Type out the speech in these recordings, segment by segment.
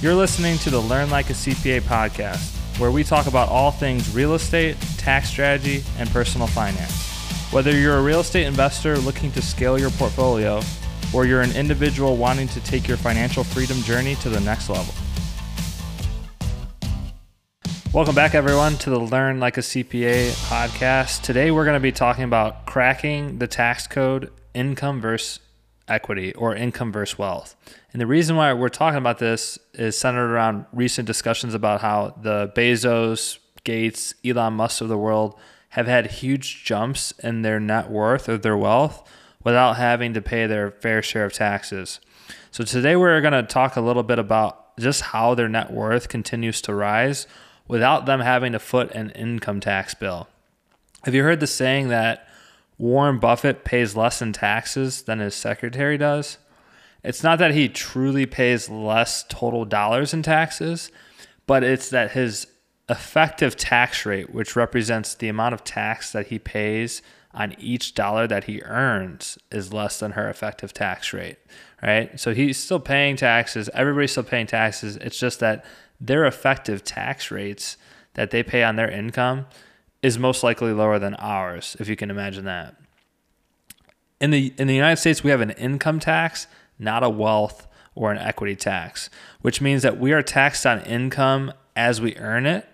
You're listening to the Learn Like a CPA podcast, where we talk about all things real estate, tax strategy, and personal finance. Whether you're a real estate investor looking to scale your portfolio, or you're an individual wanting to take your financial freedom journey to the next level. Welcome back, everyone, to the Learn Like a CPA podcast. Today, we're going to be talking about cracking the tax code income versus equity or income versus wealth. And the reason why we're talking about this is centered around recent discussions about how the Bezos, Gates, Elon Musk of the world have had huge jumps in their net worth or their wealth without having to pay their fair share of taxes. So, today we're going to talk a little bit about just how their net worth continues to rise without them having to foot an income tax bill. Have you heard the saying that Warren Buffett pays less in taxes than his secretary does? It's not that he truly pays less total dollars in taxes, but it's that his effective tax rate, which represents the amount of tax that he pays on each dollar that he earns, is less than her effective tax rate, right? So he's still paying taxes. Everybody's still paying taxes. It's just that their effective tax rates that they pay on their income is most likely lower than ours, if you can imagine that. In the in the United States, we have an income tax, not a wealth or an equity tax, which means that we are taxed on income as we earn it.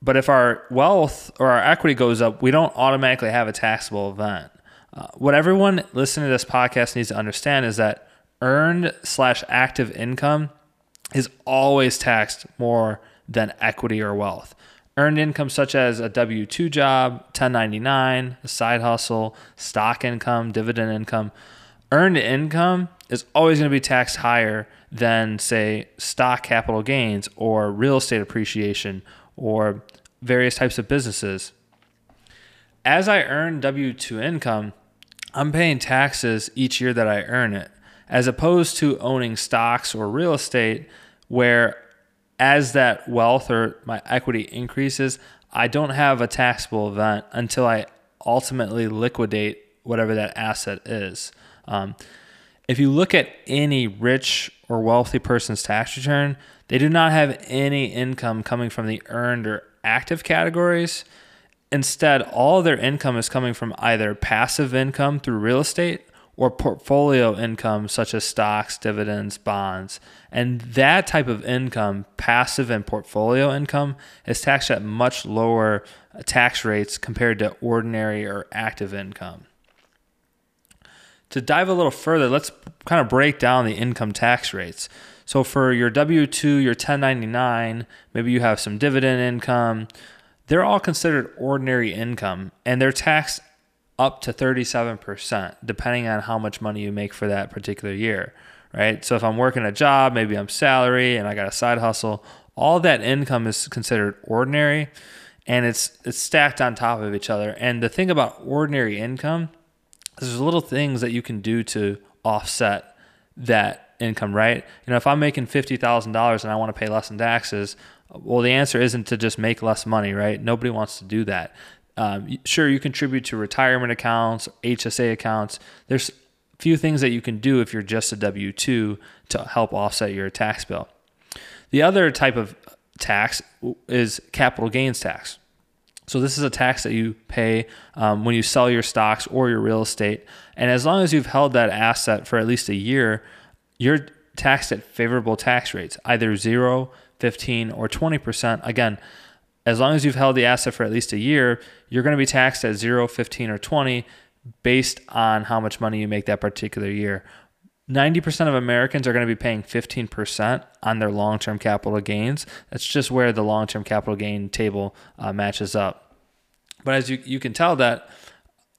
But if our wealth or our equity goes up, we don't automatically have a taxable event. Uh, what everyone listening to this podcast needs to understand is that earned slash active income is always taxed more than equity or wealth. Earned income, such as a W 2 job, 1099, a side hustle, stock income, dividend income, earned income is always going to be taxed higher than, say, stock capital gains or real estate appreciation or various types of businesses. As I earn W 2 income, I'm paying taxes each year that I earn it as opposed to owning stocks or real estate where as that wealth or my equity increases, I don't have a taxable event until I ultimately liquidate whatever that asset is. Um, if you look at any rich or wealthy person's tax return, they do not have any income coming from the earned or active categories. Instead, all their income is coming from either passive income through real estate or portfolio income such as stocks, dividends, bonds. And that type of income, passive and portfolio income, is taxed at much lower tax rates compared to ordinary or active income. To dive a little further, let's kind of break down the income tax rates. So for your W 2, your 1099, maybe you have some dividend income, they're all considered ordinary income and they're taxed up to 37%, depending on how much money you make for that particular year, right? So if I'm working a job, maybe I'm salary and I got a side hustle, all that income is considered ordinary and it's it's stacked on top of each other. And the thing about ordinary income is there's little things that you can do to offset that income, right? You know, if I'm making $50,000 and I want to pay less in taxes, well, the answer isn't to just make less money, right? Nobody wants to do that. Um, sure, you contribute to retirement accounts, HSA accounts. There's a few things that you can do if you're just a W 2 to help offset your tax bill. The other type of tax is capital gains tax. So, this is a tax that you pay um, when you sell your stocks or your real estate. And as long as you've held that asset for at least a year, you're taxed at favorable tax rates, either 0, 15, or 20%. Again, as long as you've held the asset for at least a year, you're going to be taxed at 0, 15, or 20 based on how much money you make that particular year. 90% of Americans are going to be paying 15% on their long term capital gains. That's just where the long term capital gain table uh, matches up. But as you, you can tell, that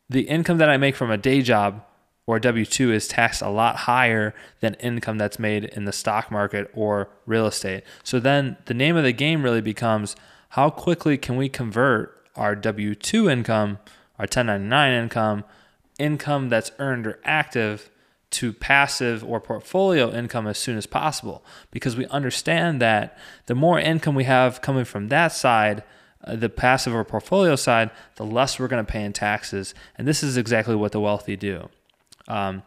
the income that I make from a day job or W 2 is taxed a lot higher than income that's made in the stock market or real estate. So then the name of the game really becomes how quickly can we convert our W 2 income, our 1099 income, income that's earned or active to passive or portfolio income as soon as possible? Because we understand that the more income we have coming from that side, uh, the passive or portfolio side, the less we're going to pay in taxes. And this is exactly what the wealthy do. Um,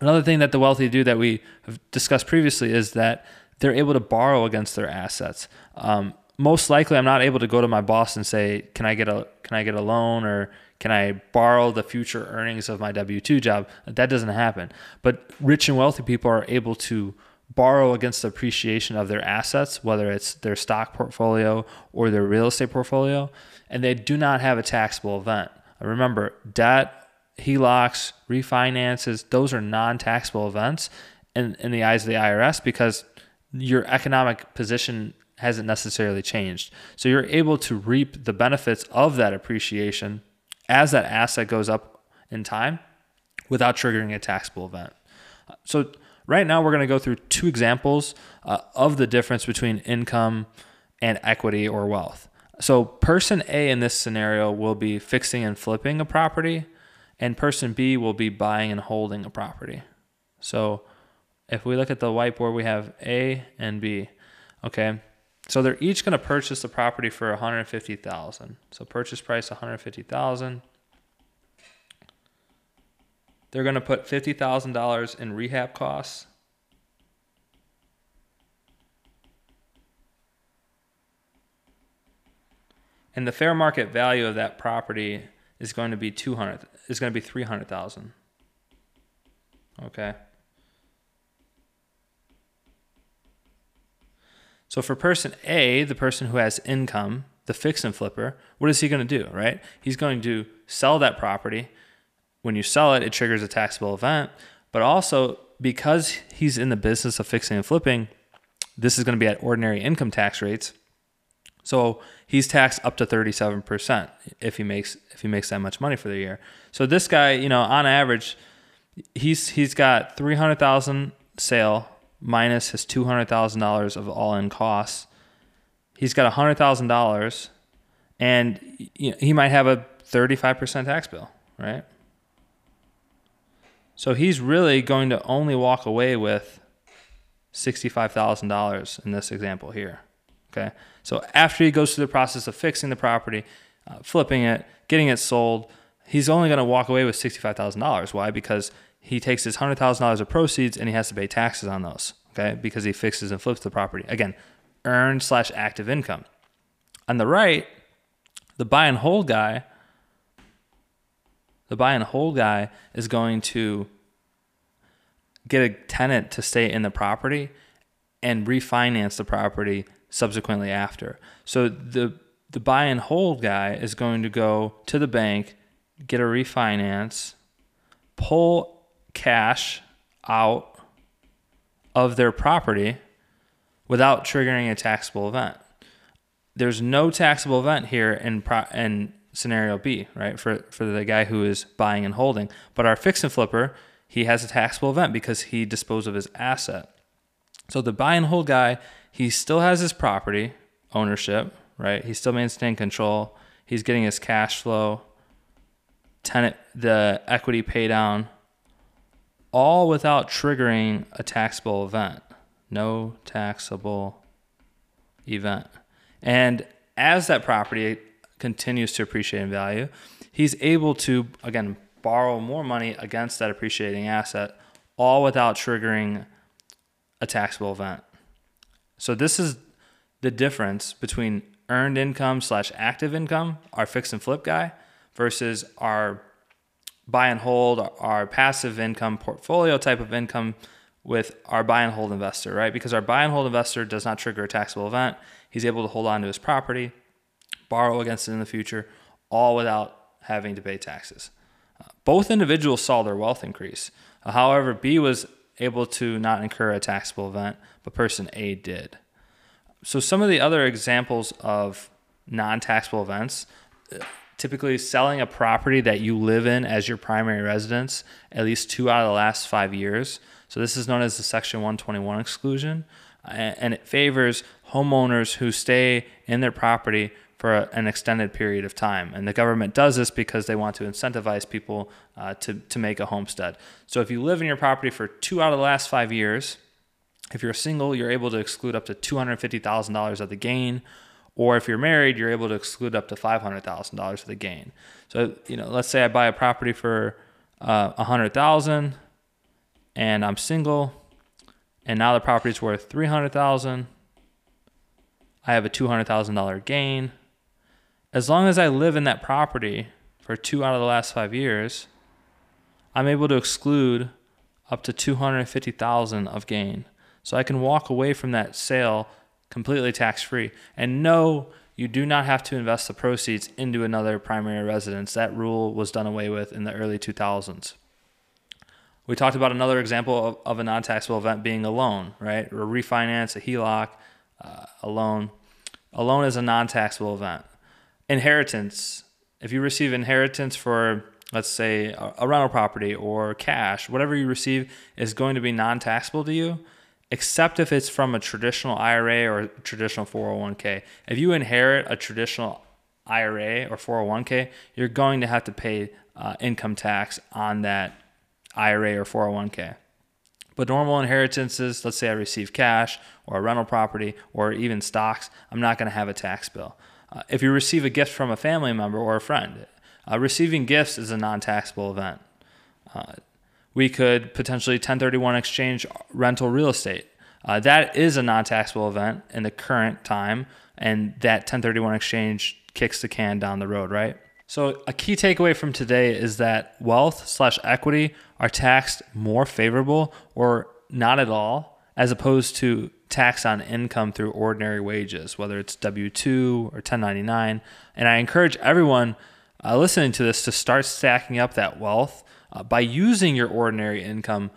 another thing that the wealthy do that we have discussed previously is that they're able to borrow against their assets. Um, most likely, I'm not able to go to my boss and say, "Can I get a can I get a loan or can I borrow the future earnings of my W two job?" That doesn't happen. But rich and wealthy people are able to borrow against the appreciation of their assets, whether it's their stock portfolio or their real estate portfolio, and they do not have a taxable event. Remember, debt, HELOCs, refinances, those are non taxable events in, in the eyes of the IRS because your economic position hasn't necessarily changed. So you're able to reap the benefits of that appreciation as that asset goes up in time without triggering a taxable event. So right now we're going to go through two examples uh, of the difference between income and equity or wealth. So person A in this scenario will be fixing and flipping a property and person B will be buying and holding a property. So if we look at the whiteboard, we have A and B. Okay. So they're each going to purchase the property for 150,000. So purchase price 150,000. They're going to put $50,000 in rehab costs. And the fair market value of that property is going to be 200 is going to be 300,000. Okay. So for person A, the person who has income, the fix and flipper, what is he going to do, right? He's going to sell that property. When you sell it, it triggers a taxable event, but also because he's in the business of fixing and flipping, this is going to be at ordinary income tax rates. So he's taxed up to 37% if he makes if he makes that much money for the year. So this guy, you know, on average, he's he's got 300,000 sale minus his $200,000 of all-in costs. He's got $100,000 and you know, he might have a 35% tax bill, right? So he's really going to only walk away with $65,000 in this example here. Okay. So after he goes through the process of fixing the property, uh, flipping it, getting it sold, he's only going to walk away with $65,000. Why? Because he takes his $100,000 of proceeds and he has to pay taxes on those. Okay. Because he fixes and flips the property. Again, earned slash active income. On the right, the buy and hold guy, the buy and hold guy is going to get a tenant to stay in the property and refinance the property subsequently after. So the the buy and hold guy is going to go to the bank, get a refinance, pull cash out of their property without triggering a taxable event. There's no taxable event here in pro- in scenario B, right? For for the guy who is buying and holding, but our fix and flipper, he has a taxable event because he disposed of his asset. So the buy and hold guy he still has his property ownership, right? He still maintaining control. He's getting his cash flow, tenant, the equity pay down, all without triggering a taxable event. No taxable event. And as that property continues to appreciate in value, he's able to, again, borrow more money against that appreciating asset, all without triggering a taxable event. So this is the difference between earned income slash active income, our fix and flip guy, versus our buy and hold, our passive income portfolio type of income with our buy and hold investor, right? Because our buy and hold investor does not trigger a taxable event. He's able to hold on to his property, borrow against it in the future, all without having to pay taxes. Uh, both individuals saw their wealth increase. Uh, however, B was able to not incur a taxable event, but person A did. So, some of the other examples of non taxable events typically selling a property that you live in as your primary residence at least two out of the last five years. So, this is known as the Section 121 exclusion, and it favors homeowners who stay in their property for an extended period of time. And the government does this because they want to incentivize people uh, to, to make a homestead. So if you live in your property for two out of the last five years, if you're single, you're able to exclude up to $250,000 of the gain. Or if you're married, you're able to exclude up to $500,000 of the gain. So, you know, let's say I buy a property for uh, 100000 and I'm single and now the property's worth 300,000. I have a $200,000 gain. As long as I live in that property for 2 out of the last 5 years, I'm able to exclude up to 250,000 of gain. So I can walk away from that sale completely tax free. And no, you do not have to invest the proceeds into another primary residence. That rule was done away with in the early 2000s. We talked about another example of, of a non taxable event being a loan, right? Or refinance, a HELOC, uh, a loan. A loan is a non taxable event. Inheritance. If you receive inheritance for, let's say, a, a rental property or cash, whatever you receive is going to be non taxable to you except if it's from a traditional IRA or traditional 401k. If you inherit a traditional IRA or 401k, you're going to have to pay uh, income tax on that IRA or 401k. But normal inheritances, let's say I receive cash or a rental property or even stocks, I'm not going to have a tax bill. Uh, if you receive a gift from a family member or a friend, uh, receiving gifts is a non taxable event. We could potentially 1031 exchange rental real estate. Uh, that is a non taxable event in the current time, and that 1031 exchange kicks the can down the road, right? So, a key takeaway from today is that wealth slash equity are taxed more favorable or not at all, as opposed to tax on income through ordinary wages, whether it's W 2 or 1099. And I encourage everyone uh, listening to this to start stacking up that wealth uh, by using your ordinary income,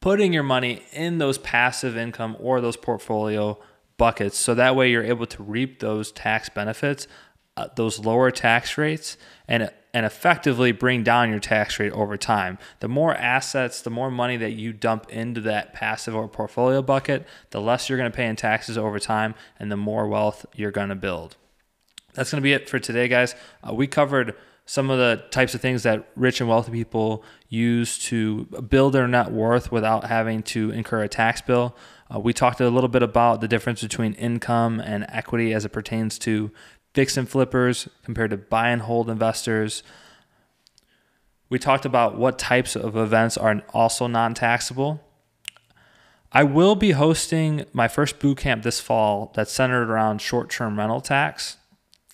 putting your money in those passive income or those portfolio buckets. So that way you're able to reap those tax benefits, uh, those lower tax rates, and and effectively bring down your tax rate over time. The more assets, the more money that you dump into that passive or portfolio bucket, the less you're going to pay in taxes over time and the more wealth you're going to build. That's going to be it for today, guys. Uh, we covered some of the types of things that rich and wealthy people use to build their net worth without having to incur a tax bill. Uh, we talked a little bit about the difference between income and equity as it pertains to fix and flippers compared to buy and hold investors. We talked about what types of events are also non taxable. I will be hosting my first boot camp this fall that's centered around short term rental tax.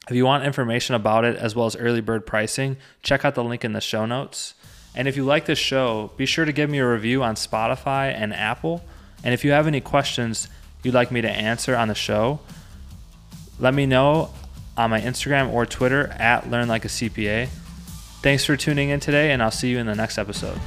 If you want information about it as well as early bird pricing, check out the link in the show notes. And if you like this show, be sure to give me a review on Spotify and Apple. And if you have any questions you'd like me to answer on the show, let me know on my Instagram or Twitter at Learn Like a CPA. Thanks for tuning in today, and I'll see you in the next episode.